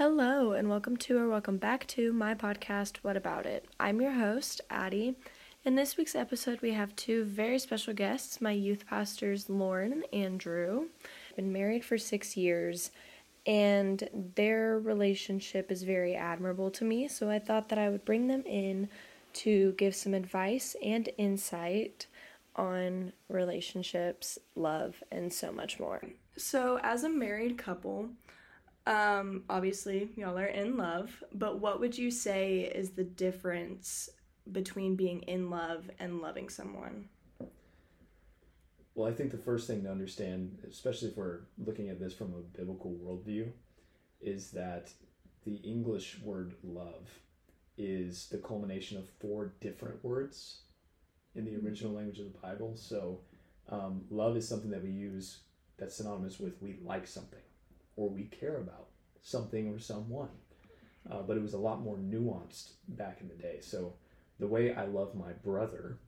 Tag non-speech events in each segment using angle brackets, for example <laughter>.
Hello, and welcome to or welcome back to my podcast, What About It? I'm your host, Addi. In this week's episode, we have two very special guests my youth pastors, Lauren and Andrew. Been married for six years, and their relationship is very admirable to me, so I thought that I would bring them in to give some advice and insight on relationships, love, and so much more. So, as a married couple, um, obviously, y'all are in love, but what would you say is the difference between being in love and loving someone? Well, I think the first thing to understand, especially if we're looking at this from a biblical worldview, is that the English word love is the culmination of four different words in the original language of the Bible. So, um, love is something that we use that's synonymous with we like something or we care about something or someone. Uh, but it was a lot more nuanced back in the day. So, the way I love my brother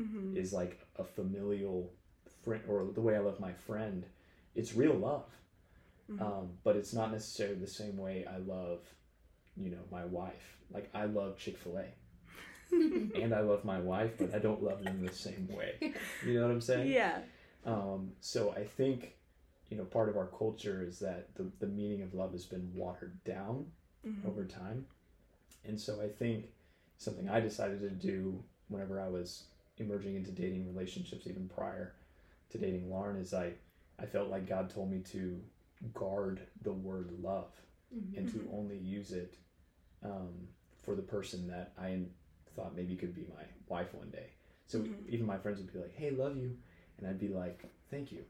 Mm-hmm. is like a familial friend, or the way I love my friend. It's real love, Mhm. um, but it's not necessarily the same way I love, you know, my wife. Like I love Chick Fil A, <laughs> and I love my wife, but I don't love them the same way. <laughs> You know what I'm saying? yeah. Um, so I think, you know, part of our culture is that the, the meaning of love has been watered down Mhm. over time. And so I think something I decided to do whenever I was emerging into dating relationships, even prior to dating Lauren, is I, I felt like God told me to guard the word love and to only use it um, for the person that I thought maybe could be my wife one day. So Mhm. even my friends would be like, hey, love you. And I'd be like, thank you.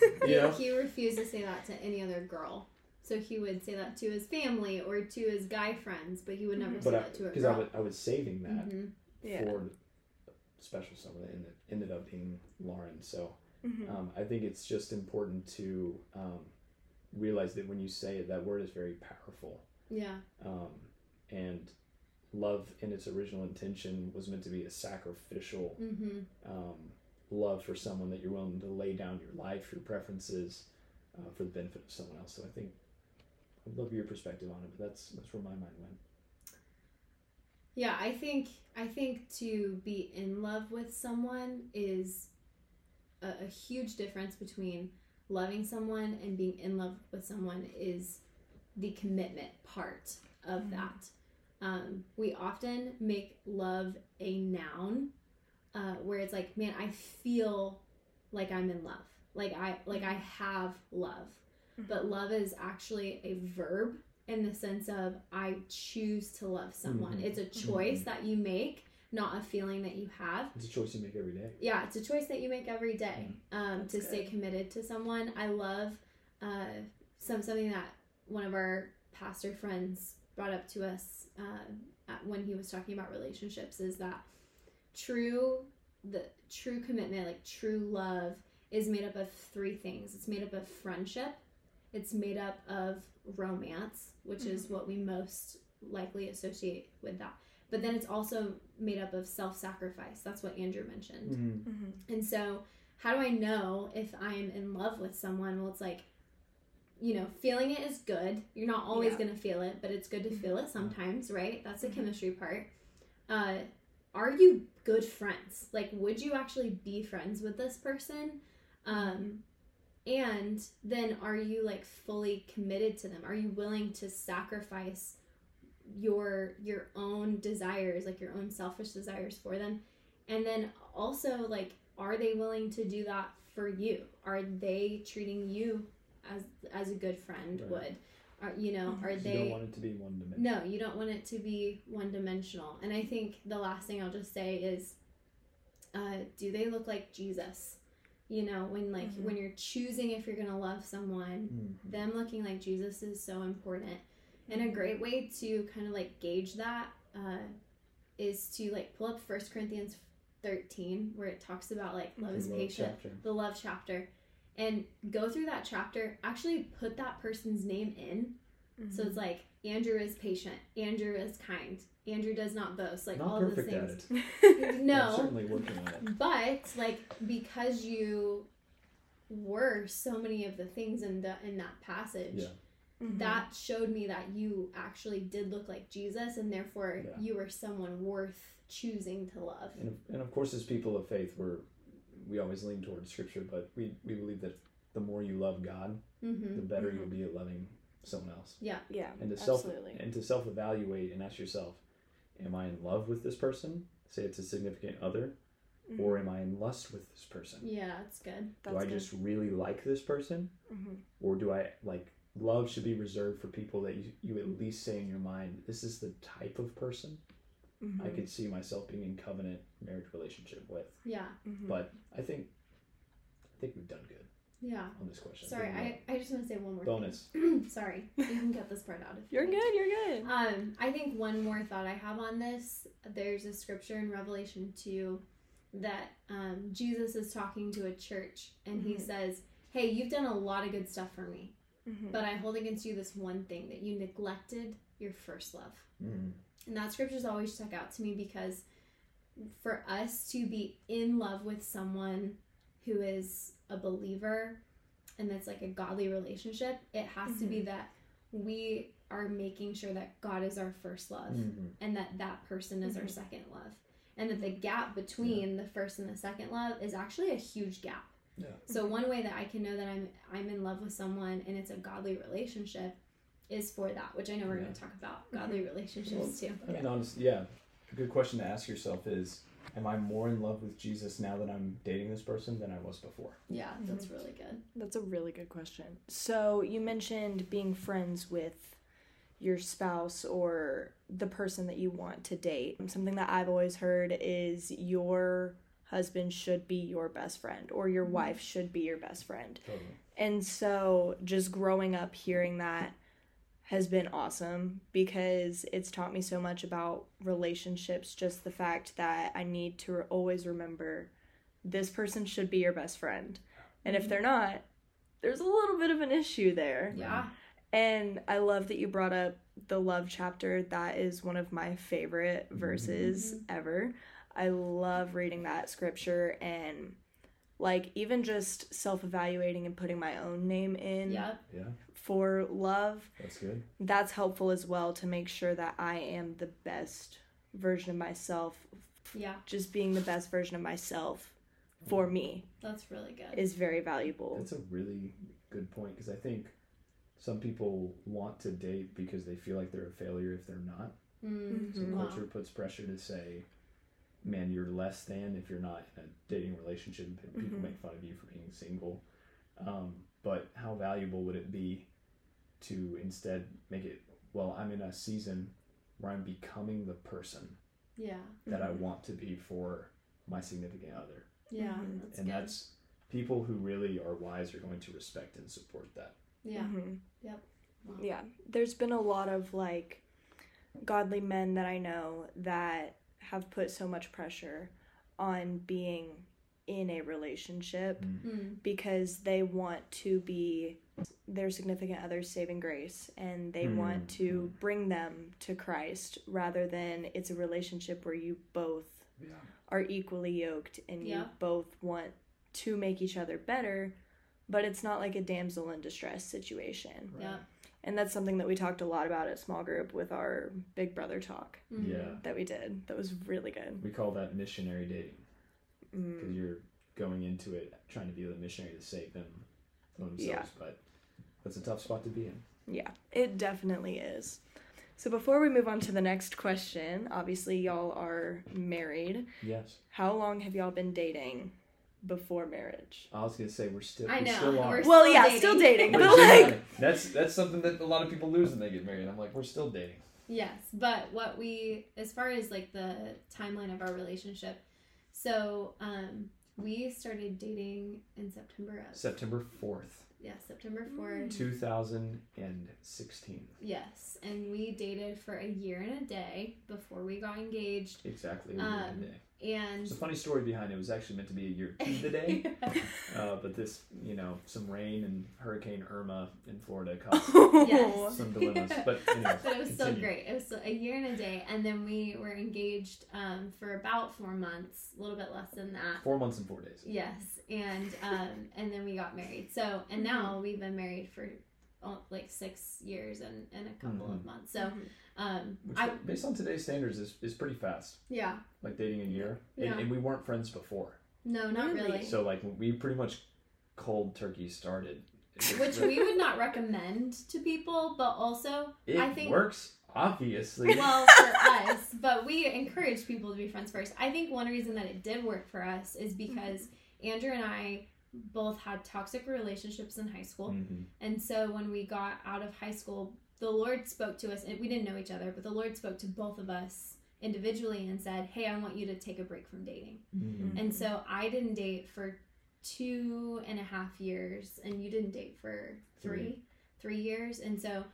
<laughs> He, he refused to say that to any other girl. So he would say that to his family or to his guy friends, but he would never Mhm. say But that to a because I, girl. was, I was saving that Mhm. Yeah. for special someone that ended, ended up being Lauren. So Mhm. um, I think it's just important to um, realize that when you say it, that word is very powerful. Yeah. Um, and love, in its original intention, was meant to be a sacrificial hmm um, love for someone that you're willing to lay down your life, your preferences, uh, for the benefit of someone else. So I think I'd love your perspective on it, but that's that's where my mind went. Yeah, I think I think to be in love with someone is a, a huge difference between loving someone and being in love with someone is the commitment part of Mhm. that. Um, we often make love a noun, uh, where it's like, man, I feel like I'm in love, like I like I have love, but love is actually a verb in the sense of I choose to love someone. Mhm. It's a choice that you make, not a feeling that you have. It's a choice you make every day. Yeah, it's a choice that you make every day um, That's to stay committed to someone. I love uh, some something that one of our pastor friends brought up to us uh, at, when he was talking about relationships is that true the true commitment, like true love, is made up of three things. It's made up of friendship. It's made up of romance, which is what we most likely associate with that. But then it's also made up of self sacrifice. That's what Andrew mentioned. Mm-hmm. Mhm. And so, how do I know if I'm in love with someone? Well, it's like, you know, feeling it is good. You're not always Yeah. going to feel it, but it's good to feel it sometimes, right? That's the Mhm. chemistry part. Uh, are you good friends? Like, would you actually be friends with this person? Um, and then are you like fully committed to them? Are you willing to sacrifice your your own desires, like your own selfish desires for them? And then also like are they willing to do that for you? Are they treating you as as a good friend Right. would? Are you know, are You they don't want it to be one dimensional. no, you don't want it to be one dimensional. And I think the last thing I'll just say is uh, do they look like Jesus? You know, when like Mhm. when you're choosing if you're gonna love someone, Mm. them looking like Jesus is so important. And a great way to kind of like gauge that uh, is to like pull up First Corinthians 13, where it talks about like love is love patient, chapter. the love chapter, and go through that chapter. Actually, put that person's name in. So Mm-hmm. it's like Andrew is patient, Andrew is kind, Andrew does not boast, like Not all the perfect at things. it. I'm <laughs> <laughs> No, certainly working on it. but like because you were so many of the things in the in that passage, Yeah. Mhm. that showed me that you actually did look like Jesus, and therefore Yeah. you were someone worth choosing to love. And, and of course, as people of faith, we're we always lean towards Scripture, but we, we believe that the more you love God, Mm-hmm. the better Mhm. you'll be at loving someone else. Yeah. Yeah, And to self absolutely. and to self evaluate and ask yourself, am I in love with this person? Say it's a significant other, Mhm. or am I in lust with this person? Yeah, that's good. That's do I good. just really like this person, Mhm. or do I like love should be reserved for people that you, you at least say in your mind, this is the type of person I Mhm. could see myself being in covenant marriage relationship with. Yeah. Mhm. But I think I think we've done good Yeah. on this question. Sorry, think I, I just want to say one more bonus. thing. <clears throat> Sorry. You can get this part out if You're you want. good. You're good. Um, I think one more thought I have on this. There's a scripture in Revelation 2 that um, Jesus is talking to a church and he Mhm. says, Hey, you've done a lot of good stuff for me, Mhm. but I hold against you this one thing that you neglected your first love. Mm. And that scripture's always stuck out to me because for us to be in love with someone who is a believer and that's like a godly relationship, it has to be that we are making sure that God is our first love Mhm. and that that person is our Mhm. second love. And that the gap between the first and the second love is actually a huge gap. Yeah. So one way that I can know that I'm I'm in love with someone and it's a godly relationship is for that, which I know we're Yeah. going to talk about mm-hmm. godly relationships too. I mean, honestly, yeah. A good question to ask yourself is, am I more in love with Jesus now that I'm dating this person than I was before? Yeah, that's mm-hmm. really good. That's a really good question. So you mentioned being friends with your spouse or the person that you want to date. Something that I've always heard is your husband should be your best friend or your mm-hmm. wife should be your best friend. Totally. And so just growing up hearing that has been awesome because it's taught me so much about relationships. Just the fact that I need to re- always remember this person should be your best friend. And if mm-hmm. they're not, there's a little bit of an issue there. Yeah. And I love that you brought up the love chapter. That is one of my favorite mm-hmm. verses mm-hmm. ever. I love reading that scripture and like even just self-evaluating and putting my own name in Yep. Yeah, for love. that's good. That's helpful as well to make sure that I am the best version of myself. Yeah. Just being the best version of myself for me That's really good. is very valuable. That's a really good point because I think some people want to date because they feel like they're a failure if they're not. Mm, So Mhm. wow. culture puts pressure to say, "Man, you're less than if you're not in a dating relationship." and People Mhm. make fun of you for being single. Um, but how valuable would it be to instead make it? Well, I'm in a season where I'm becoming the person Yeah. that I Mhm. want to be for my significant other, Yeah. Mhm. That's and good. that's people who really are wise are going to respect and support that. yeah. Mhm. Yep. Wow. Yeah. There's been a lot of like godly men that I know that have put so much pressure on being in a relationship Mm. because they want to be their significant other's saving grace and they Mm, want to bring them to Christ rather than it's a relationship where you both Yeah. are equally yoked and you both want to make each other better, but it's not like a damsel in distress situation. Yeah. And that's something that we talked a lot about at small group with our big brother talk Mhm. Yeah. that we did. That was really good. We call that missionary dating because Mm. you're going into it trying to be the missionary to save them themselves. Yeah. But that's a tough spot to be in. Yeah, it definitely is. So before we move on to the next question, obviously y'all are married. Yes. How long have y'all been dating before marriage? I was gonna say we're still. I we know, Still are. we're Well, still yeah, dating. still dating, We're but still like that's that's something that a lot of people lose when they get married. I'm like, we're still dating. Yes, but what we, as far as like the timeline of our relationship, so um, we started dating in September of September fourth, yeah September fourth. two thousand and sixteen. Yes, and we dated for a year and a day before we got engaged, Exactly. A year Um, and a day. And There's a funny story behind it. It was actually meant to be a year to the day. Uh, but this, you know, some rain and Hurricane Irma in Florida <laughs> caused Yes. some dilemmas. But <laughs> anyway, but it was so continue. great. It was so- a year and a day, and then we were engaged um, for about four months, a little bit less than that. Four months and four days. Yes, and um, and then we got married. So and now we've been married for like six years and, and a couple of Mhm. months. So, Mhm. um, Which, I based on today's standards, is, is pretty fast. yeah, Like dating a year, Yeah. and, and we weren't friends before. no, not Really? really. So like we pretty much cold turkey started. <laughs> Which we would not recommend to people, but also it I think works obviously. <laughs> well for us <laughs> but we encourage people to be friends first i think one reason that it did work for us is because andrew and i both had toxic relationships in high school Mhm. and so when we got out of high school the lord spoke to us and we didn't know each other but the lord spoke to both of us individually and said hey i want you to take a break from dating Mhm. and so i didn't date for two and a half years and you didn't date for three three years and so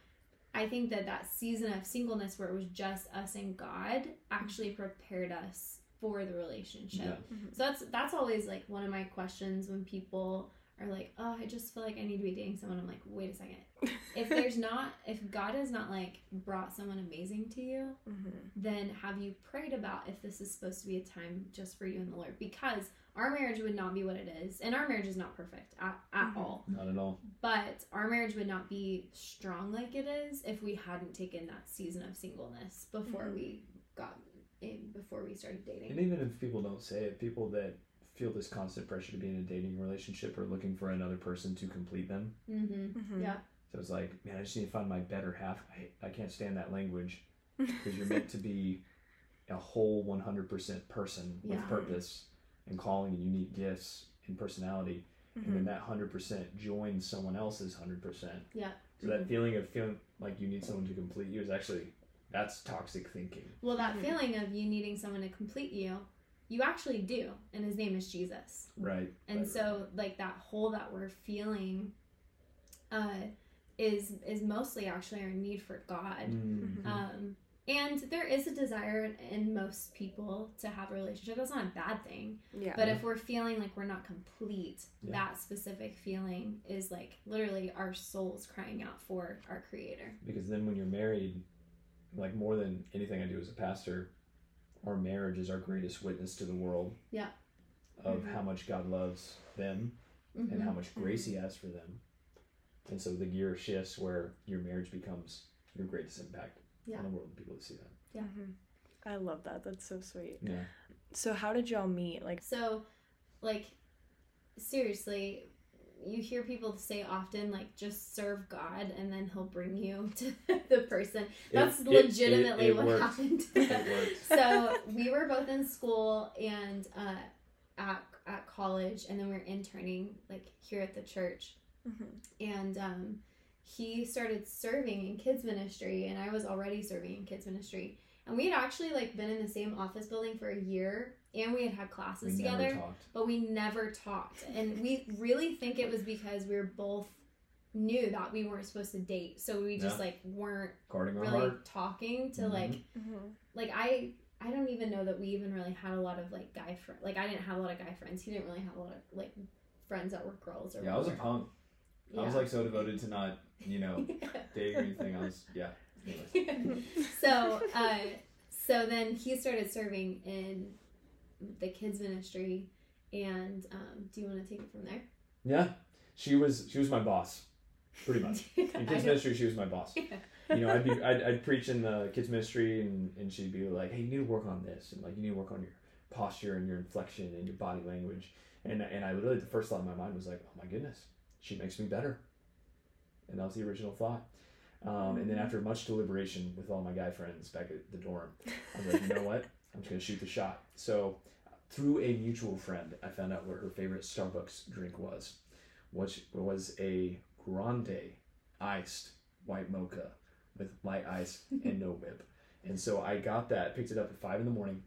i think that that season of singleness where it was just us and god actually prepared us for the relationship Yeah. Mhm. so that's that's always like one of my questions when people are like oh i just feel like i need to be dating someone i'm like wait a second <laughs> if there's not if god has not like brought someone amazing to you Mhm. then have you prayed about if this is supposed to be a time just for you and the Lord? Because our marriage would not be what it is, and our marriage is not perfect at, at Mhm. all. Not at all. But our marriage would not be strong like it is if we hadn't taken that season of singleness before Mhm. we got in, before we started dating. And even if people don't say it, people that feel this constant pressure to be in a dating relationship are looking for another person to complete them. Mm-hmm. Mhm. Yeah. So it's like, man, I just need to find my better half. I, I can't stand that language because you're meant to be a whole 100% person with Yeah. purpose and calling and unique gifts and personality. And then Mhm. that 100% joins someone else's 100%. Yeah. So that feeling of feeling like you need someone to complete you is actually, that's toxic thinking. Well, that Mhm. feeling of you needing someone to complete you, you actually do, and his name is Jesus. Right. and right, so like that hole that we're feeling uh is is mostly actually our need for god Mhm. um and there is a desire in most people to have a relationship that's not a bad thing Yeah. but if we're feeling like we're not complete Yeah. that specific feeling is like literally our souls crying out for our creator because then when you're married like more than anything i do as a pastor our marriage is our greatest witness to the world Yeah. of Mhm. how much god loves them and how much grace he has for them and so the gear shifts where your marriage becomes your greatest impact Yeah. on the world and people that see that Yeah. Mhm. I love that. That's so sweet. yeah So how did y'all meet? Like, So, like, seriously, you hear people say often, like, just serve God and then He'll bring you <laughs> to the person. That's It- it- legitimately it- it what worked. happened. <laughs> so, we were both in school and uh, at, at college, and then we are interning, like, here at the church. Mhm. And um, he started serving in kids ministry, and I was already serving in kids ministry. And we had actually like been in the same office building for a year, and we had had classes never together talked but we never talked. And we really think it was because we were both knew that we weren't supposed to date. So we just Yeah. like weren't guarding really talking to Mhm. like Mhm. like I I don't even know that we even really had a lot of like guy friends. Like I didn't have a lot of guy friends. He didn't really have a lot of like friends that were girls or yeah i was a whatever. punk i was like so devoted to not you know <laughs> dating or anything i was yeah Anyways. <laughs> so uh so then he started serving in the kids ministry and um do you want to take it from there? Yeah. She was she was my boss pretty much. <laughs> In kids ministry she was my boss. <laughs> You know, I'd be I'd, I'd preach in the kids ministry and, and she'd be like, hey, you need to work on this and like you need to work on your posture and your inflection and your body language. And and I literally the first thought in my mind was like, oh my goodness, she makes me better, and that was the original thought. Um, and then after much deliberation with all my guy friends back at the dorm, I was like, you know what, I'm just gonna shoot the shot. So through a mutual friend, I found out what her favorite Starbucks drink was, which was a grande iced white mocha with light ice and no whip. <laughs> And so I got that, picked it up at five in the morning.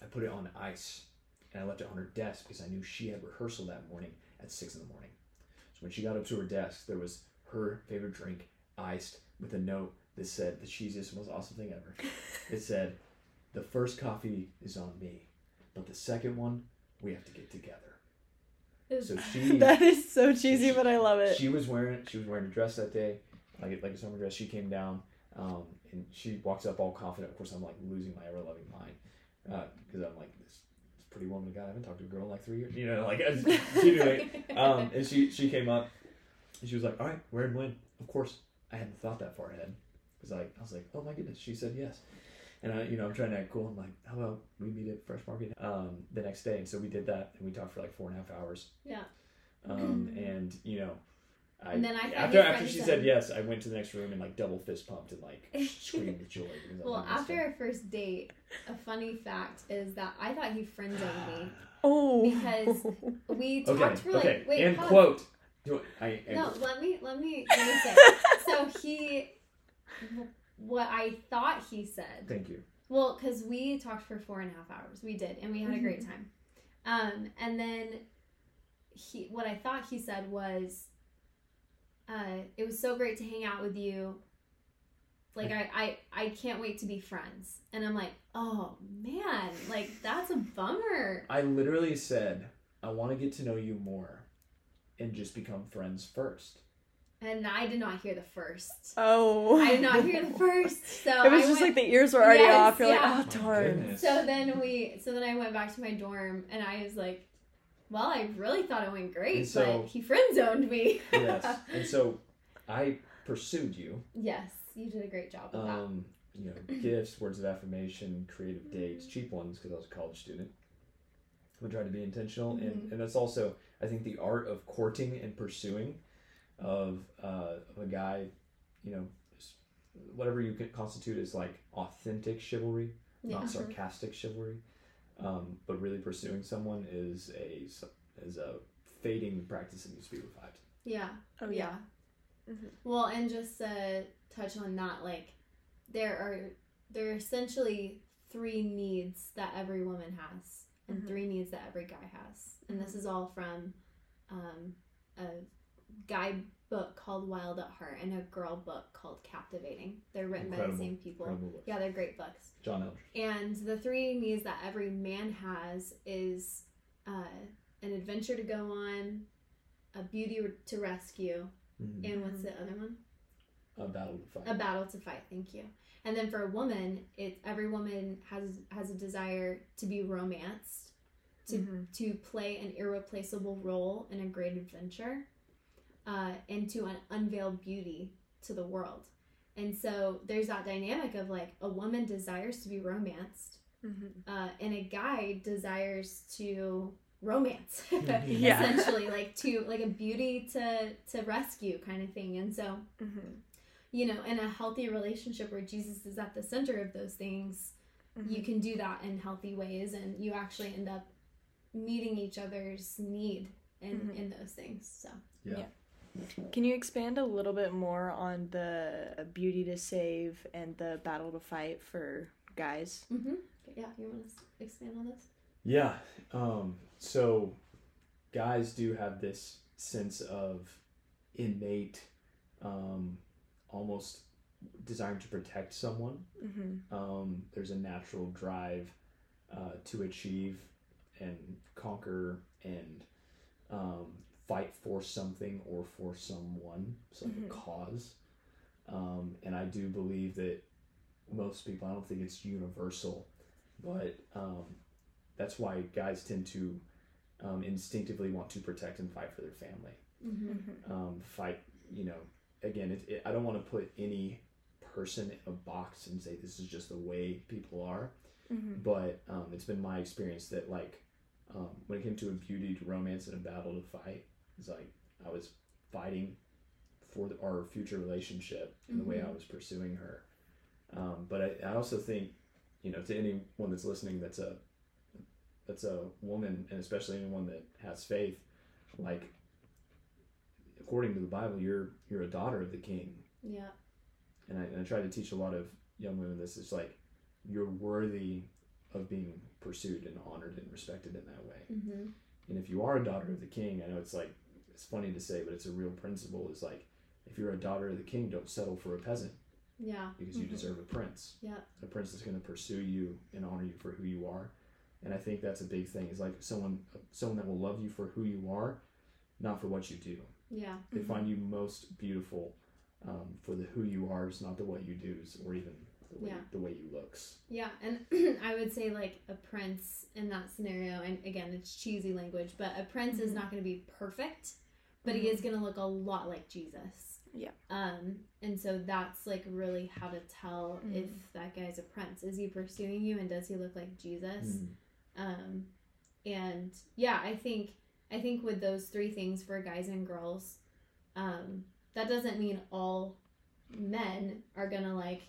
I put it on ice and I left it on her desk because I knew she had rehearsal that morning at six in the morning. So when she got up to her desk, there was her favorite drink, iced, with a note that said the cheesiest, most awesome thing ever. <laughs> It said, "The first coffee is on me, but the second one we have to get together." So she <laughs> that is so cheesy, she- but I love it. she was wearing she was wearing a dress that day, like a, like a summer dress. She came down, um, and she walks up all confident. Of course, I'm like losing my ever loving mind because I'm like this, this pretty woman guy. I haven't talked to a girl in like three years. You know, like <laughs> <laughs> anyway. Um, and she she came up, and she was like, "All right, where and when?" of course, I hadn't thought that far ahead because like I was like, oh my goodness, she said yes. And I, you know, I'm trying to act cool. I'm like, how about we meet at Fresh Market um, the next day? And so we did that, and we talked for like four and a half hours. Yeah. Um, <clears throat> and you know, I, And then I after after she said- yes, I went to the next room and like double fist pumped and like <laughs> screamed with joy. Well, after our first date, a funny fact is that I thought he friend zoned me. <gasps> Oh. Because We <laughs> talked okay, for like okay, wait and pause. quote. I, I, No, let me let me let me say. so he, <laughs> what I thought he said. Thank you. Well, because we talked for four and a half hours, we did, and we had a great time. Um, and then he, what I thought he said was, uh, "It was so great to hang out with you. Like I, I, I can't wait to be friends." And I'm like, "Oh man, like that's a bummer." I literally said, I want to get to know you more and just become friends first. And I did not hear the first. Oh. I did not hear the first. So <laughs> It was I just went- like the ears were already Yes, off. You're yeah. like, oh darn. goodness. So then we, so then I went back to my dorm, and I was like, "Well, I really thought it went great, so- but he friend zoned me." yes. <laughs> And so I pursued you. yes, you did a great job with that. Um, you know, <clears throat> gifts, words of affirmation, creative dates, cheap ones because I was a college student. We tried to be intentional, and, Mhm. and that's also I think the art of courting and pursuing of uh, of a guy, you know, whatever you could constitute as like authentic chivalry, Yeah. not sarcastic chivalry, um, but really pursuing someone is a is a fading practice that needs to be revived. Yeah. Oh yeah. yeah. Mhm. Well, and just to touch on that, like there are there are essentially three needs that every woman has, and Mhm. three needs that every guy has, and this is all from um, a guy book called Wild at Heart and a girl book called Captivating. They're written by the same people. Yeah, they're great books. John Eldredge. And the three needs that every man has is uh, an adventure to go on, a beauty to rescue, Mhm. and what's the other one? A battle to fight. A battle to fight. Thank you. And then for a woman, it every woman has has a desire to be romanced, to Mhm. to play an irreplaceable role in a great adventure, uh, and to un- unveil beauty to the world. And so there's that dynamic of like a woman desires to be romanced, Mhm. uh, and a guy desires to romance <laughs> Yeah. essentially like to like a beauty to to rescue kind of thing and so Mhm. you know in a healthy relationship where jesus is at the center of those things you Mhm. can do that in healthy ways and you actually end up meeting each other's need in Mhm. in those things so yeah. Can you expand a little bit more on the beauty to save and the battle to fight for guys? mm-hmm. yeah you want to expand on this Yeah. Um, so guys do have this sense of innate, um, almost desiring to protect someone. Mm-hmm. Um, there's a natural drive uh, to achieve and conquer and fight for something or for someone, some Mhm. cause. Um, and I do believe that most people, I don't think it's universal, but um, that's why guys tend to um, instinctively want to protect and fight for their family mm-hmm. um, fight. You know, again, it, it, I don't want to put any person in a box and say this is just the way people are. Mm-hmm. But um, it's been my experience that like um, when it came to a beauty to romance and a battle to fight, it's like I was fighting for the, our future relationship in the way I Mhm. was pursuing her. Um, but I, I also think, you know, to anyone that's listening, that's a that's a woman, and especially anyone that has faith, like according to the Bible, you're you're a daughter of the King, yeah and I, and I try to teach a lot of young women this. It's like you're worthy of being pursued and honored and respected in that way. mm-hmm. And if you are a daughter of the king, I know it's like it's funny to say, but it's a real principle. Is like if you're a daughter of the king, don't settle for a peasant yeah because you Mhm. deserve a prince. Yeah. a prince that's going to pursue you and honor you for who you are. And I think that's a big thing. Is like someone someone that will love you for who you are, not for what you do. yeah They Mhm. find you most beautiful um, for the who you are, is not the what you do, or even the way, Yeah. the way you looks. Yeah, and <clears throat> I would say like a prince in that scenario, and again, it's cheesy language, but a prince is Mhm. not going to be perfect, but he is going to look a lot like Jesus. Yeah. Um, and so that's like really how to tell Mhm. if that guy's a prince. Is he pursuing you and does he look like Jesus? Mm. Um, and yeah, I think I think with those three things for guys and girls, um, that doesn't mean all men are gonna like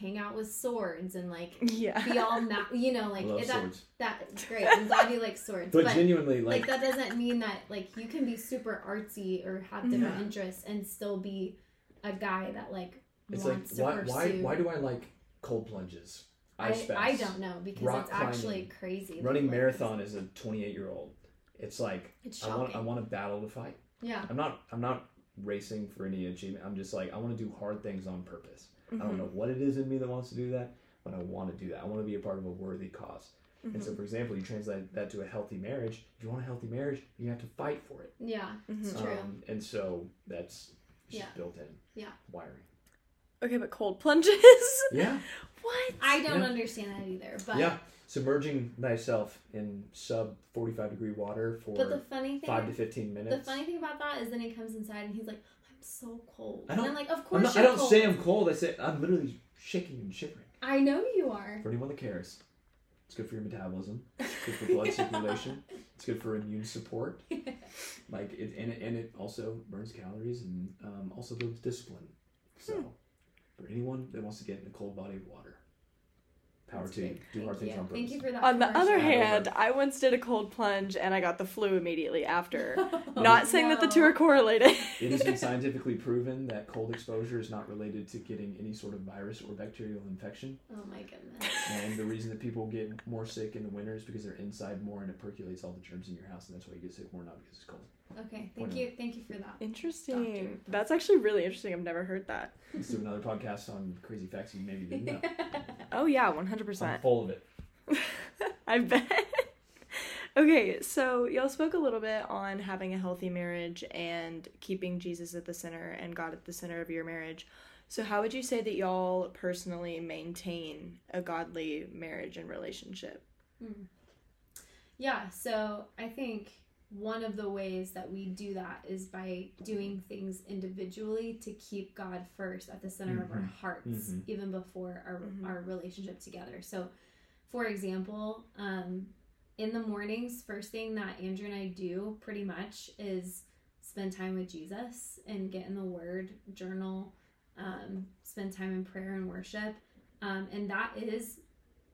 hang out with swords and like <laughs> Yeah. be all ma- you know like love that swords. that great. I'm glad you like swords, But, but, genuinely, like, like, that doesn't mean that like you can be super artsy or have different Yeah. interests and still be a guy that like it's like, wants to why, pursue. why, why do I like cold plunges? I, Ice I baths, don't know because rock it's actually crazy. running Like, marathon as a 28 year old. It's like It's I want I want a battle to fight. Yeah. I'm not I'm not racing for any achievement. I'm just like I want to do hard things on purpose. I Mm-hmm. don't know what it is in me that wants to do that, but I want to do that. I want to be a part of a worthy because And Mm-hmm. so, for example, you translate that to a healthy marriage. If you want a healthy marriage, you have to fight for it. Yeah. It's Mhm. true. Um, and so that's just Yeah. built in. Yeah. Wiring. Okay, but cold plunges. <laughs> Yeah. what? I don't Yeah. understand that either. But yeah. Submerging thyself in sub 45 degree water for but the funny thing five to 15 minutes. the funny thing about that is then he comes inside and he's like, I'm so cold. I don't- I'm like, Of I'm course not, I don't cold. say I'm cold. I say I'm literally shaking and shivering. I know you are. For anyone that cares, it's good for your metabolism. It's good for blood <laughs> circulation. It's good for immune support. Like it, and it, and it also burns calories and um, also builds discipline. So, Hmm. for anyone that wants to get in a cold body of water, power That's to great. Do Thank hard things on purpose. Thank you for that. On the other hand, I once did a cold plunge and I got the flu immediately after. <laughs> Not saying that the two are correlated. It has been <laughs> scientifically proven that cold exposure is not related to getting any sort of virus or bacterial infection. Oh my goodness. And the reason that <laughs> people get more sick in the winter is because they're inside more and it percolates all the germs in your house, and that's why you get sick more, not because it's cold. Okay, thank you, thank you for that. Interesting. Doctor. That's actually really interesting. I've never heard that. <laughs> Let's do another podcast on crazy facts you maybe didn't know. <laughs> Oh yeah, one I'm hundred percent. full of it. <laughs> I bet. okay, so y'all spoke a little bit on having a healthy marriage and keeping Jesus at the center and God at the center of your marriage. So how would you say that y'all personally maintain a godly marriage and relationship? Hmm. Yeah, so I think one of the ways that we do that is by doing things individually to keep God first at the center of our Mhm. hearts, Mhm. even before our, Mhm. our relationship together. So, for example, um, in the mornings, first thing that Andrew and I do pretty much is spend time with Jesus and get in the Word, journal, um, spend time in prayer and worship. Um, and that is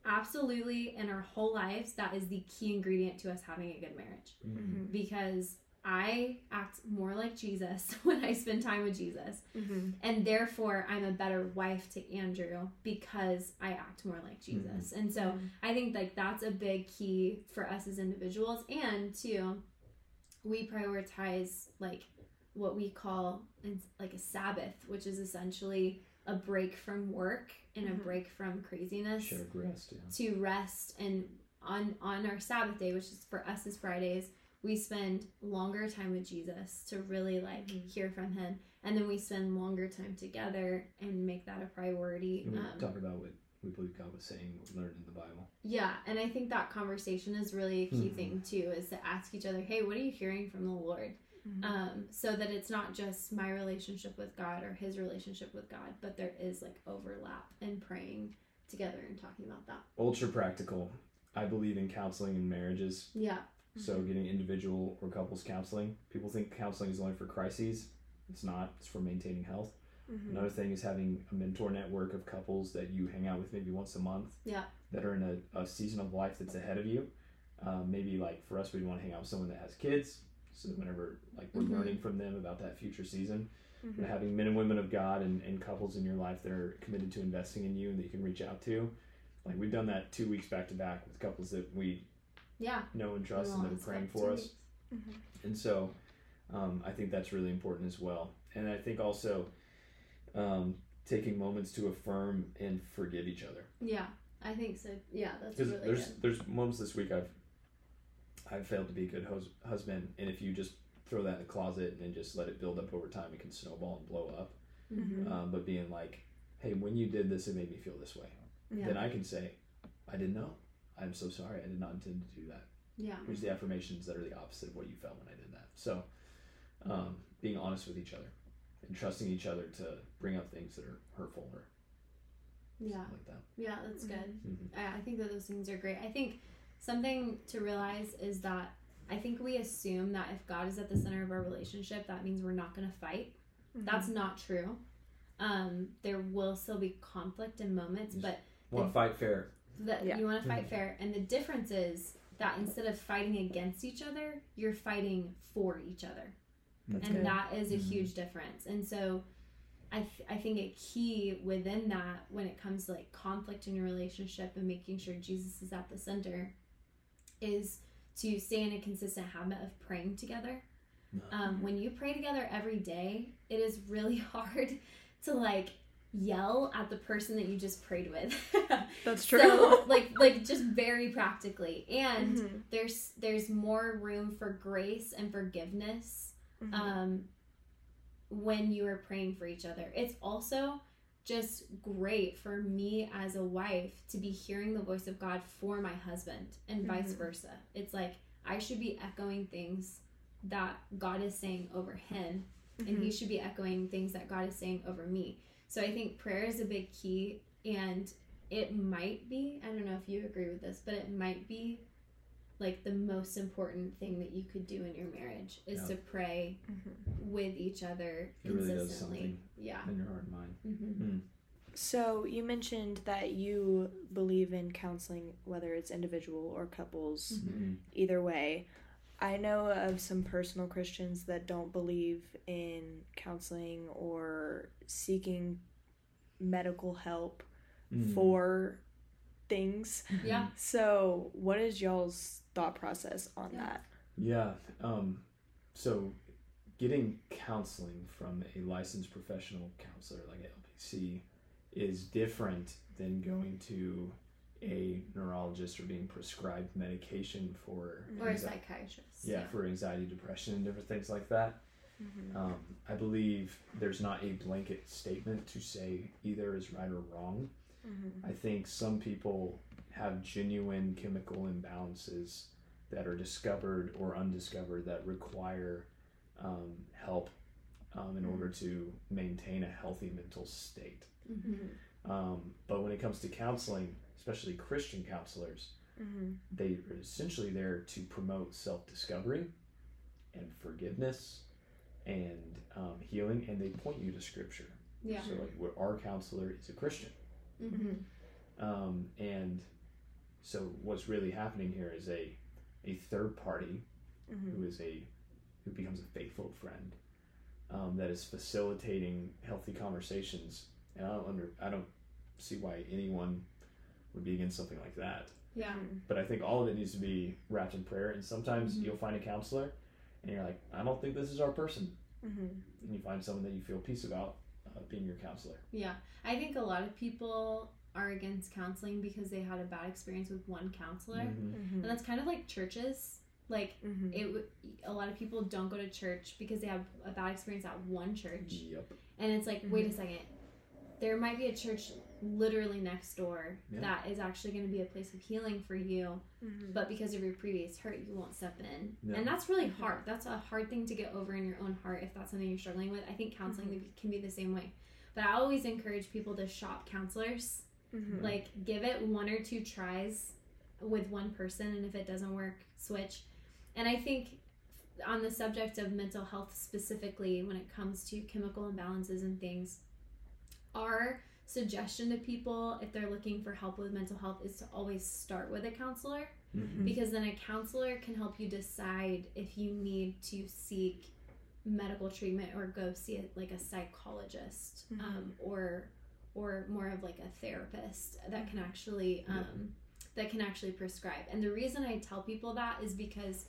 absolutely in our whole lives, that is the key ingredient to us having a good marriage Mm-hmm. because I act more like Jesus <laughs> when I spend time with Jesus. Mm-hmm. And therefore, I'm a better wife to Andrew because I act more like Jesus. And so I think like that's a big key for us as individuals. And two, we prioritize like what we call in- like a Sabbath, which is essentially a break from work and a Mhm. break from craziness Shared rest, yeah. to rest and on on our sabbath day which is for us is fridays we spend longer time with jesus to really like Mhm. hear from him and then we spend longer time together and make that a priority And we um, talk about what we believe God was saying, what we learned in the Bible. yeah and i think that conversation is really a key Mhm. thing too is to ask each other hey what are you hearing from the lord Mm-hmm. um, so that it's not just my relationship with god or his relationship with god but there is like overlap in praying together and talking about that Ultra practical. I believe in counseling and marriages. yeah So getting individual or couples counseling. People think counseling is only for crises. It's not. It's for maintaining health. Mm-hmm. Another thing is having a mentor network of couples that you hang out with maybe once a month. Yeah. That are in a, a season of life that's ahead of you. Um, maybe like for us, we'd want to hang out with someone that has kids. So that whenever like we're Mhm. learning from them about that future season, Mm-hmm. but having men and women of God and, and couples in your life that are committed to investing in you and that you can reach out to. Like we've done that two weeks back to back with couples that we yeah know and trust and that are praying for us. Mm-hmm. And so um, I think that's really important as well. And I think also um, taking moments to affirm and forgive each other. Yeah, I think so. Yeah, that's really there's good. there's moments this week I've I've failed to be a good hus- husband, and if you just throw that in the closet and then just let it build up over time, it can snowball and blow up. Mhm. Um, but being like, hey, when you did this, it made me feel this way. Yeah. Then I can say, I didn't know. I'm so sorry. I did not intend to do that. Yeah. Here's the affirmations that are the opposite of what you felt when I did that. So, um, being honest with each other and trusting each other to bring up things that are hurtful or Yeah. like that. Yeah, that's good. Mhm. I I think that those things are great. I think something to realize is that I think we assume that if God is at the center of our relationship, that means we're not going to fight. Mm-hmm. That's not true. Um, there will still be conflict in moments, but Want to fight fair? that Yeah. you want to fight Mhm. fair. And the difference is that instead of fighting against each other, you're fighting for each other. That's and good. that is a Mhm. huge difference and so I, th- I think a key within that when it comes to like conflict in your relationship and making sure jesus is at the center is to stay in a consistent habit of praying together um, when you pray together every day it is really <laughs> hard to like yell at the person that you just prayed with <laughs> That's true. so <laughs> like like just very practically and Mhm. there's there's more room for grace and forgiveness Mhm. um, when you are praying for each other. It's also just great for me as a wife to be hearing the voice of God for my husband and vice Mhm. versa. It's like I should be echoing things that God is saying over him, and he Mhm. should be echoing things that God is saying over me. So I think prayer is a big key, and it might be, I don't know if you agree with this, but it might be like the most important thing that you could do in your marriage is Yeah. to pray Mhm. with each other It really does consistently. something. yeah. in your heart and mind. hmm So you mentioned that you believe in counseling, whether it's individual or couples, Mhm. either way. I know of some personal Christians that don't believe in counseling or seeking medical help Mm. for things. Yeah. So, what is y'all's thought process on Yeah. that? Yeah. Um, so, getting counseling from a licensed professional counselor like LPC is different than going to a neurologist or being prescribed medication for Or a psychiatrist. yeah, for anxiety, depression, and different things like that. Mhm. Um, I believe there's not a blanket statement to say either is right or wrong. Mhm. I think some people have genuine chemical imbalances that are discovered or undiscovered that require um, help um, in order to maintain a healthy mental state. hmm Um, but when it comes to counseling, especially Christian counselors, Mhm. they are essentially there to promote self discovery and forgiveness and um, healing, and they point you to Scripture. Yeah. So, like, our counselor is a Christian. Hmm Um, and so what's really happening here is a a third party Mhm. who is a who becomes a faithful friend um, that is facilitating healthy conversations. And I don't under I don't see why anyone would be against something like that. Yeah. Mhm. But I think all of it needs to be wrapped in prayer. And sometimes Mhm. you'll find a counselor, and you're like, I don't think this is our person. Mhm. And you find someone that you feel peace about being your counselor. Yeah. I think a lot of people are against counseling because they had a bad experience with one counselor. Mhm. Mhm. And that's kind of like churches. Like Mhm. it a lot of people don't go to church because they have a bad experience at one church. Yep. And it's like, wait a Mhm. second. There might be a church literally next door Yeah. that is actually going to be a place of healing for you, Mhm. but because of your previous hurt, you won't step in. Yeah. And that's really hard. That's a hard thing to get over in your own heart if that's something you're struggling with. I think counseling can be the same way. But I always encourage people to shop counselors. Mhm. Like, give it one or two tries with one person, and if it doesn't work, switch. And I think on the subject of mental health specifically, when it comes to chemical imbalances and things, our suggestion to people if they're looking for help with mental health is to always start with a counselor Mhm. because then a counselor can help you decide if you need to seek medical treatment or go see it like a psychologist Mhm. um, or or more of like a therapist that can actually Yeah. um, that can actually prescribe and the reason i tell people that is because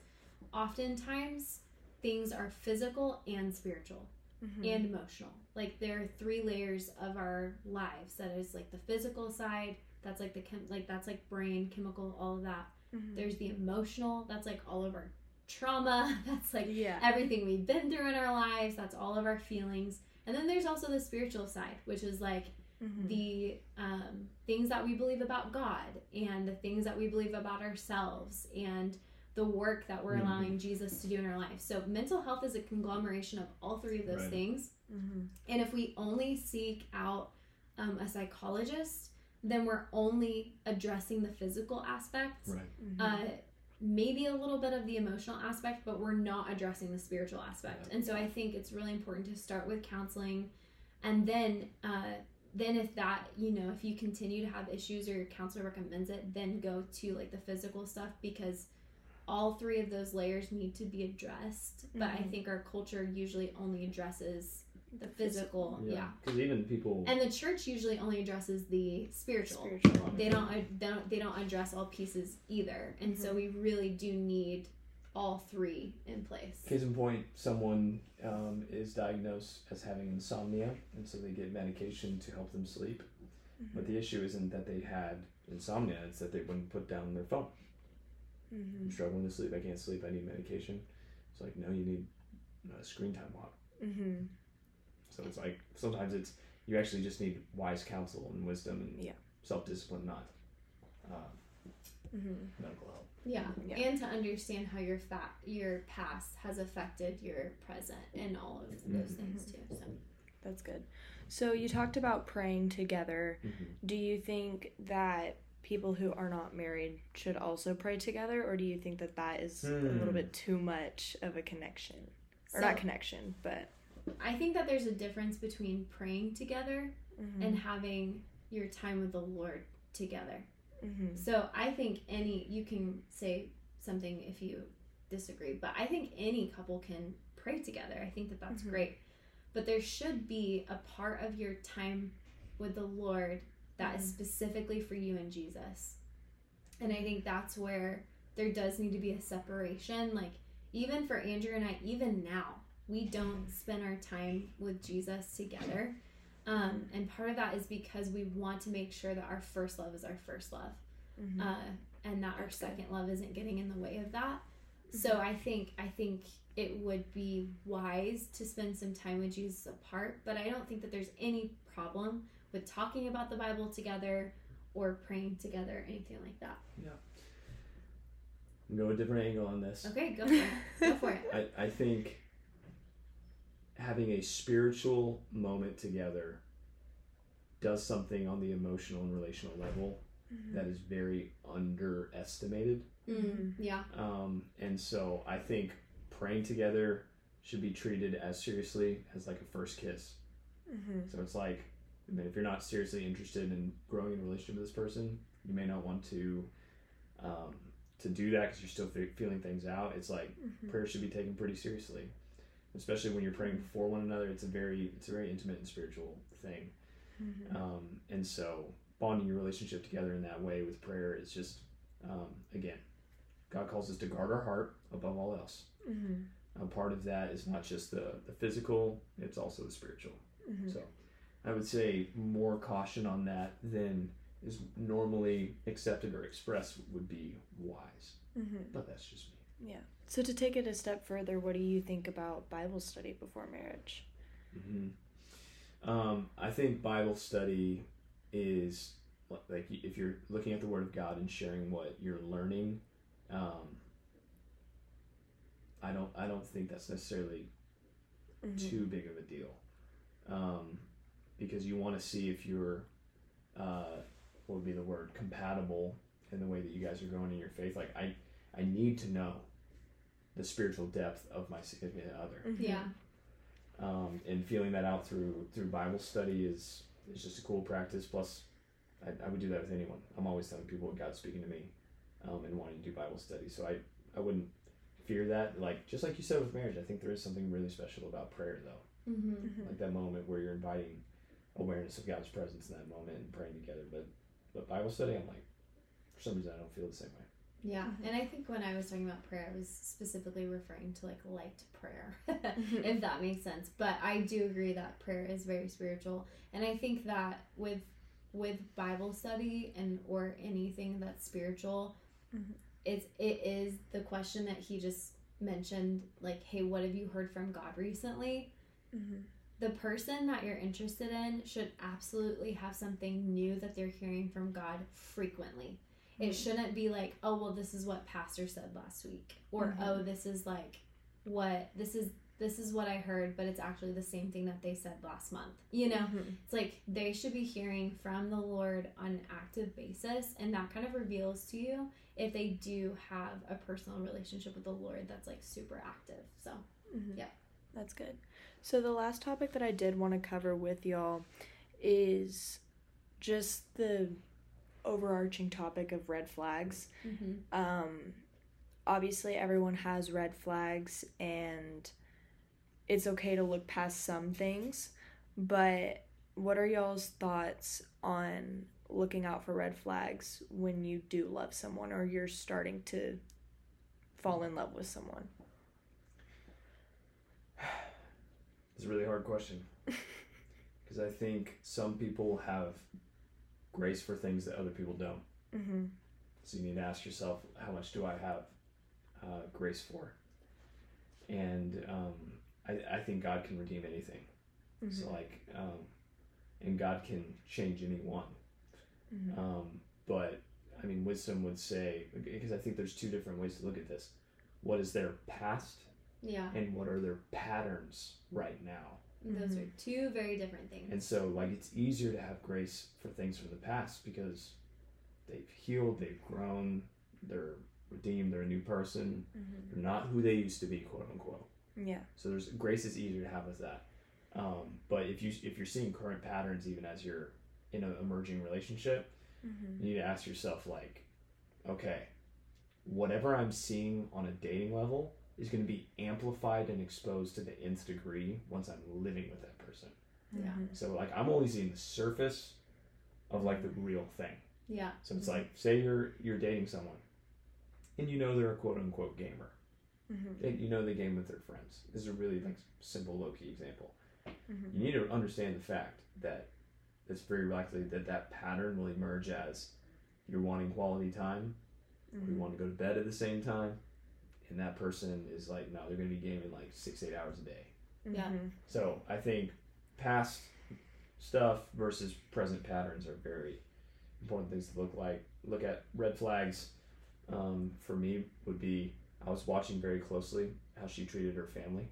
oftentimes things are physical and spiritual Mhm. and emotional. Like there are three layers of our lives. That is like the physical side. That's like the chem- like that's like brain, chemical, all of that. Mhm. There's the emotional. That's like all of our trauma. <laughs> That's like yeah. everything we've been through in our lives. That's all of our feelings. And then there's also the spiritual side, which is like Mhm. the um, things that we believe about God and the things that we believe about ourselves and the work that we're Mhm. allowing Jesus to do in our life. So mental health is a conglomeration of all three of those Right. things. Mm-hmm. And if we only seek out um, a psychologist, then we're only addressing the physical aspect. Right. Mm-hmm. Uh, maybe a little bit of the emotional aspect, but we're not addressing the spiritual aspect. Yeah. And so I think it's really important to start with counseling, and then uh, then if that you know if you continue to have issues or your counselor recommends it, then go to like the physical stuff because all three of those layers need to be addressed. But I Mhm. think our culture usually only addresses the physical, yeah. Because even people. And the church usually only addresses the spiritual. spiritual. They don't they don't they don't address all pieces either. And so Mhm. we really do need all three in place. Case in point, someone um, is diagnosed as having insomnia, and so they get medication to help them sleep. But the issue isn't that they had insomnia; it's that they wouldn't put down their phone. Mm-hmm. I'm struggling to sleep. I can't sleep. I need medication. It's like, no, you need a screen time block. Mm-hmm. So it's like sometimes it's you actually just need wise counsel and wisdom and Yeah. self discipline, not uh, Mm-hmm. medical help. Yeah. Yeah. And to understand how your fat your past has affected your present and all of those Mhm. things too. So That's good. So you talked about praying together. Do you think that people who are not married should also pray together, or do you think that that is a little Hmm. bit too much of a connection, or So, not connection, but I think that there's a difference between praying together mm-hmm. and having your time with the Lord together. mm-hmm. So I think any you can say something if you disagree, but I think any couple can pray together. I think that that's Mhm. great. But there should be a part of your time with the Lord that is Mhm. specifically for you and Jesus. And I think that's where there does need to be a separation. Like even for Andrew and I, even now, we don't spend our time with Jesus together. Um, and part of that is because we want to make sure that our first love is our first love Mm-hmm. uh, and that our second love isn't getting in the way of that. So I think I think it would be wise to spend some time with Jesus apart, but I don't think that there's any problem with talking about the Bible together or praying together, anything like that. Yeah. Go a different angle on this. Okay, go for it. Go for it. <laughs> I, I think having a spiritual moment together does something on the emotional and relational level Mhm. that is very underestimated. Mm, yeah. Um, and so I think praying together should be treated as seriously as like a first kiss. Mhm. So it's like, I mean, if you're not seriously interested in growing in a relationship with this person, you may not want to um, to do that because you're still fe- feeling things out. It's like Mhm. prayer should be taken pretty seriously, especially when you're praying for one another. It's a very it's a very intimate and spiritual thing. Mhm. Um, and so bonding your relationship together in that way with prayer is just um, again, God calls us to guard our heart above all else. Mhm. A part of that is not just the, the physical; it's also the spiritual. Mhm. So I would say more caution on that than is normally accepted or expressed would be wise. Mhm. But that's just me. Yeah. So to take it a step further, what do you think about Bible study before marriage? hmm Um, I think Bible study is like if you're looking at the Word of God and sharing what you're learning. Um, I don't. I don't think that's necessarily Mhm. too big of a deal, um, because you want to see if you're, uh, what would be the word, compatible in the way that you guys are growing in your faith. Like I, I need to know the spiritual depth of my significant other, Mhm. Yeah. um, and feeling that out through through Bible study is is just a cool practice. Plus, I, I would do that with anyone. I'm always telling people what God's speaking to me, um, and wanting to do Bible study. So I, I wouldn't fear that. Like just like you said with marriage, I think there is something really special about prayer though Mm-hmm. Mhm. like that moment where you're inviting awareness of God's presence in that moment and praying together. But but Bible study, I'm like, for some reason, I don't feel the same way. Yeah, Mhm. and I think when I was talking about prayer, I was specifically referring to like light prayer, <laughs> Mhm. if that makes sense. But I do agree that prayer is very spiritual, and I think that with with Bible study and or anything that's spiritual, Mhm. it's it is the question that he just mentioned, like, hey, what have you heard from God recently? Mhm. The person that you're interested in should absolutely have something new that they're hearing from God frequently. It Mhm. shouldn't be like, oh well, this is what pastor said last week, or Mhm. oh this is like what this is this is what I heard, but it's actually the same thing that they said last month. You know, Mhm. it's like they should be hearing from the Lord on an active basis, and that kind of reveals to you if they do have a personal relationship with the Lord that's like super active. So Mhm. Yeah. That's good. So the last topic that I did want to cover with y'all is just the overarching topic of red flags. mm-hmm. Um obviously everyone has red flags and it's okay to look past some things, but what are y'all's thoughts on looking out for red flags when you do love someone or you're starting to fall in love with someone? It's a really hard question <laughs> because I think some people have grace for things that other people don't. Mhm. So you need to ask yourself, how much do I have uh, grace for? And um, I, I think God can redeem anything. So like, um, and God can change anyone. Mhm. Um, but I mean, wisdom would say because I think there's two different ways to look at this. What is their past, yeah, and what are their patterns right now? those Mhm. are two very different things. And so, like, it's easier to have grace for things from the past because they've healed, they've grown, they're redeemed, they're a new person, Mhm. they're not who they used to be, quote unquote. Yeah. So there's grace is easier to have with that. Um, but if you if you're seeing current patterns even as you're in an emerging relationship, Mhm. you need to ask yourself like, okay, whatever I'm seeing on a dating level is going to be amplified and exposed to the nth degree once I'm living with that person. Yeah. Mhm. So like I'm only seeing the surface of like the real thing. yeah, So it's like say you're you're dating someone and you know they're a quote unquote gamer. Mhm. They, you know they game with their friends. This is a really like simple low key example. Mhm. You need to understand the fact that it's very likely that that pattern will emerge as you're wanting quality time, we Mhm. want to go to bed at the same time, and that person is like, no, they're going to be gaming like six eight hours a day. Yeah. Mhm. So I think past stuff versus present patterns are very important things to look like. Look at red flags. Um, for me, would be I was watching very closely how she treated her family.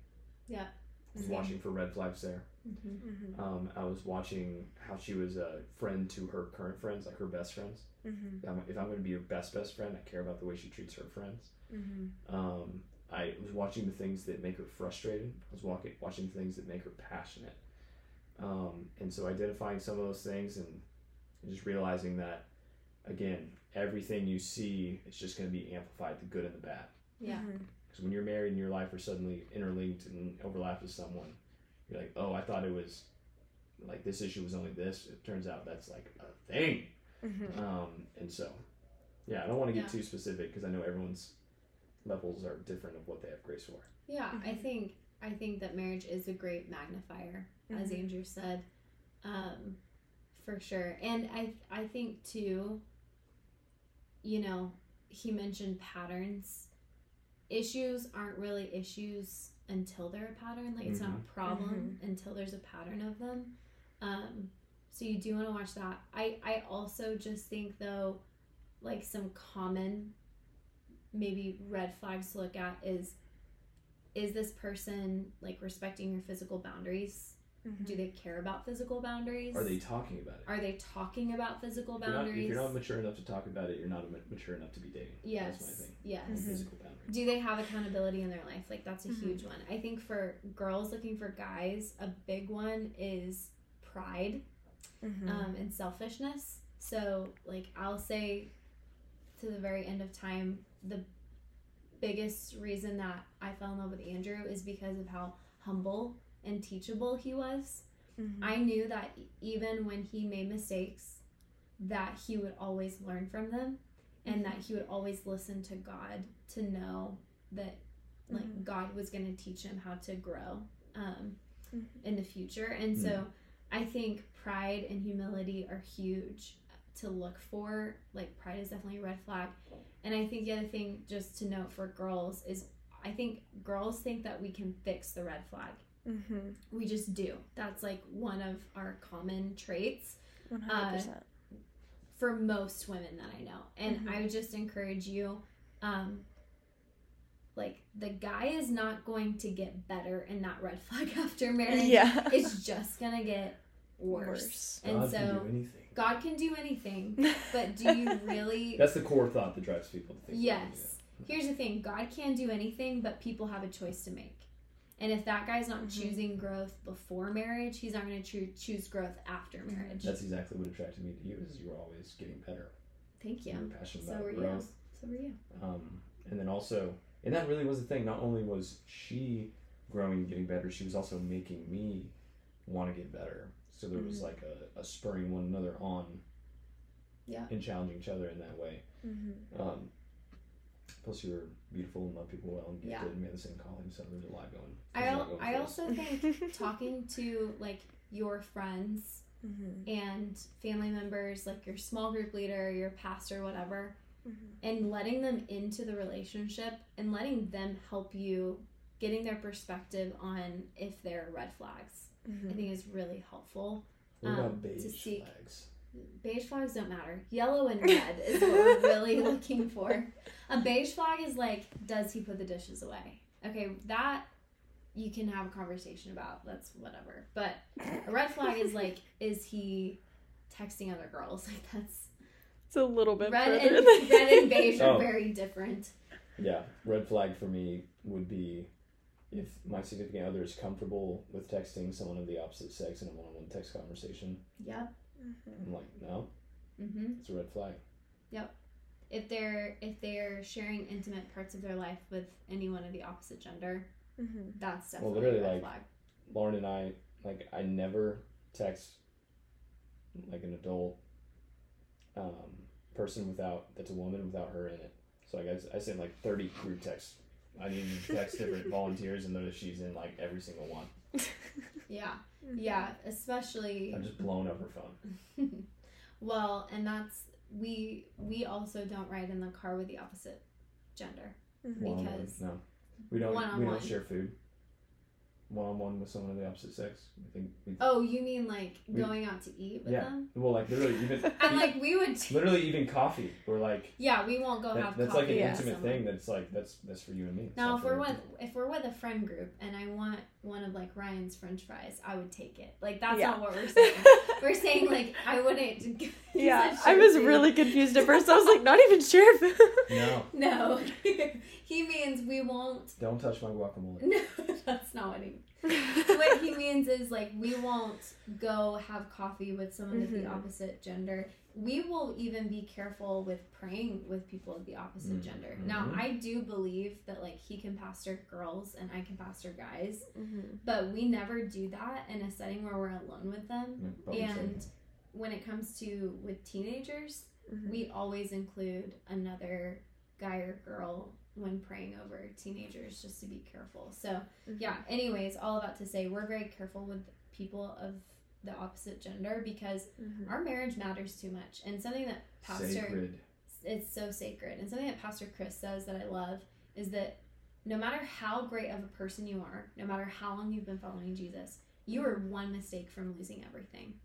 Yeah. I was Same. watching for red flags there. mm-hmm. Mhm. Um, I was watching how she was a friend to her current friends, like her best friends. If I'm, I'm going to be your best best friend, I care about the way she treats her friends. Mhm. Um, I was watching the things that make her frustrated. I was walking, watching things that make her passionate. Um, and so identifying some of those things and, and just realizing that, again, everything you see is just going to be amplified, the good and the bad. yeah, Mhm. Because when you're married and your life are suddenly interlinked and overlapped with someone, you're like, oh, I thought it was like this issue was only this. It turns out that's like a thing. Mhm. Um, and so, yeah, I don't want to get Yeah. too specific because I know everyone's levels are different of what they have grace for. yeah. I Mhm. think I think that marriage is a great magnifier, as Mhm. Andrew said, um, for sure. And I I think too. You know, he mentioned patterns. Issues aren't really issues until they're a pattern. Like it's not a problem until there's a pattern of them. Um, so you do want to watch that. I I also just think though, like some common, maybe red flags to look at is, is this person like respecting your physical boundaries? Mhm. Do they care about physical boundaries? Are they talking about it? Are they talking about physical If you're, not, boundaries? if you're not mature enough to talk about it, you're not mature enough to be dating. yes. That's my thing. Yes. Mhm. Physical boundaries. Do they have accountability in their life? Like that's a Mhm. huge one. I think for girls looking for guys, a big one is pride Mhm. um, and selfishness. So, like, I'll say to the very end of time, the biggest reason that I fell in love with Andrew is because of how humble and teachable he was. Mhm. I knew that even when he made mistakes, that he would always learn from them and that he would always listen to God to know that like Mhm. God was going to teach him how to grow um, Mhm. in the future. And so I think pride and humility are huge to look for. Like pride is definitely a red flag. And I think the other thing just to note for girls is I think girls think that we can fix the red flag. Mhm. We just do. That's like one of our common traits. One hundred percent. for most women that I know. And Mhm. I would just encourage you um like the guy is not going to get better in that red <laughs> flag after marriage. Yeah. It's just going to get worse. Worse. And God so can do anything. God can do anything, <laughs> but do you really <laughs> That's the core thought that drives people to think. they can do Yes. Here's the thing God can do anything, but people have a choice to make. And if that guy's not Mhm. choosing growth before marriage, he's not going to choo- choose growth after marriage. That's exactly what attracted me to you. Is you were always getting better. Thank You you. were passionate So about were you. growth. So were you. Um, and then also, and that really was the thing. Not only was she growing and getting better, she was also making me want to get better. So there was Mhm. like a, a spurring one another on. Yeah. And challenging each other in that way. Mhm. Um, plus, you were beautiful and love people well and gifted, Yeah. and we had the same calling, so there's a lot going. I, there's a lot al- going I also think <laughs> talking to like your friends Mhm. and family members, like your small group leader, your pastor, whatever, Mhm. and letting them into the relationship and letting them help you getting their perspective on if there are red flags i Mhm. think is really helpful What um, about to beige seek- flags? beige flags don't matter. Yellow and red is what we're really <laughs> looking for. A beige flag is like does he put the dishes away? Okay that you can have a conversation about. That's whatever. But a red flag is like is he texting other girls? <laughs> Like that's It's a little bit red further and than- red and beige are Oh. very different. Yeah, red flag for me would be if my significant other is comfortable with texting someone of the opposite sex in a one-on-one text conversation. yep Mhm. I'm like, no, mm-hmm. it's a red flag. Yep. if they're if they're sharing intimate parts of their life with anyone of the opposite gender, Mhm. that's Well, definitely literally, a red like- flag. Lauren and I, like, I never text like an adult um, person without that's a woman without her in it. So like, I sent like 30 group texts. I need to text different volunteers and notice she's in like every single one. <laughs> Yeah, Mhm. yeah, especially I'm just blown up her phone. <laughs> well, and that's we we also don't ride in the car with the opposite gender. Mhm. One-on-one, Because- no, we don't. We One-on-one. don't share food. One on one with someone of the opposite sex. I think we. Oh, you mean like We- going out to eat with Yeah. them? Well, like literally even. <laughs> And like we would, <laughs> literally even coffee. We're like. yeah, we won't go That, have that's coffee like an Yeah. intimate someone. thing. That's like that's that's for you and me. Now, if we're with people. if we're with a friend group and I want one of like Ryan's French fries, I would take it. Like that's Yeah. not what we're saying. <laughs> we're saying like I wouldn't. <laughs> <laughs> Yeah, I was share food. really confused at first. I was like, not even share food. No, No, he means we won't. don't touch my guacamole. No, that's not what he. <laughs> What he means is like we won't go have coffee with someone of the Mhm. opposite gender. We will even be careful with praying with people of the opposite Mm, gender. Now, mhm. I do believe that like he can pastor girls and I can pastor guys, Mhm. but we never do that in a setting where we're alone with them. Yeah, probably so. And when it comes to with teenagers, Mhm. we always include another guy or girl when praying over teenagers just to be careful. So, Mhm. yeah, anyways, all about to say we're very careful with people of the opposite gender because Mhm. our marriage matters too much. And something that Pastor Sacred. it's so sacred. And something that Pastor Chris says that I love is that no matter how great of a person you are, no matter how long you've been following Jesus, you are one mistake from losing everything.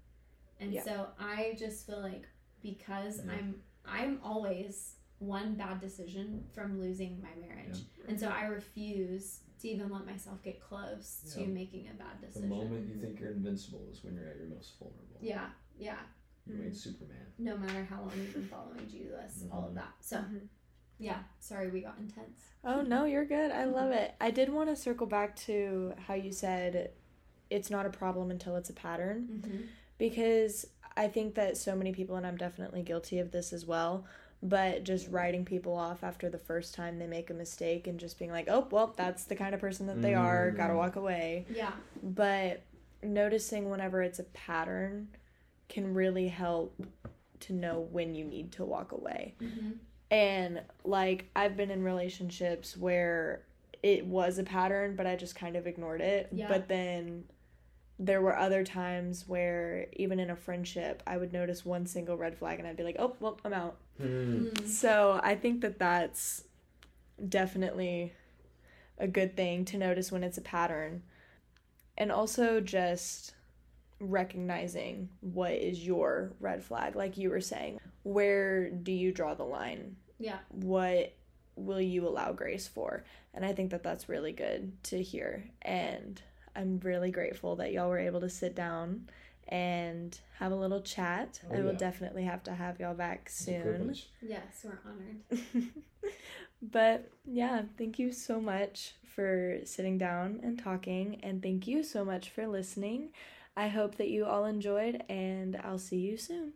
And Yeah. so I just feel like because Yeah. I'm I'm always one bad decision from losing my marriage. And so I refuse to even let myself get close to making a bad decision. The decision. moment you think you're invincible is when you're at your most vulnerable. Yeah, yeah. You Mm-hmm. ain't Superman. No matter how long you've been <laughs> following Jesus, all of that. So Mhm. yeah, sorry we got intense. Oh no, <laughs> you're good. I love it. I did want to circle back to how you said it's not a problem until it's a pattern Mm-hmm. because I think that so many people and I'm definitely guilty of this as well, but just writing people off after the first time they make a mistake and just being like, "Oh, well, that's the kind of person that they are. Got to Mm. walk away." Yeah. But noticing whenever it's a pattern can really help to know when you need to walk away. Mm-hmm. And like I've been in relationships where it was a pattern, but I just kind of ignored it. Yeah. But then there were other times where even in a friendship, I would notice one single red flag and I'd be like, "Oh, well, I'm out." Hmm. So, I think that that's definitely a good thing to notice when it's a pattern. And also just recognizing what is your red flag like you were saying where do you draw the line Yeah. what will you allow grace for and i think that that's really good to hear and i'm really grateful that y'all were able to sit down and have a little chat Oh, i will definitely have to have y'all back soon. Yes, we're honored. <laughs> but yeah, thank you so much for sitting down and talking, and thank you so much for listening. I hope that you all enjoyed, and I'll see you soon.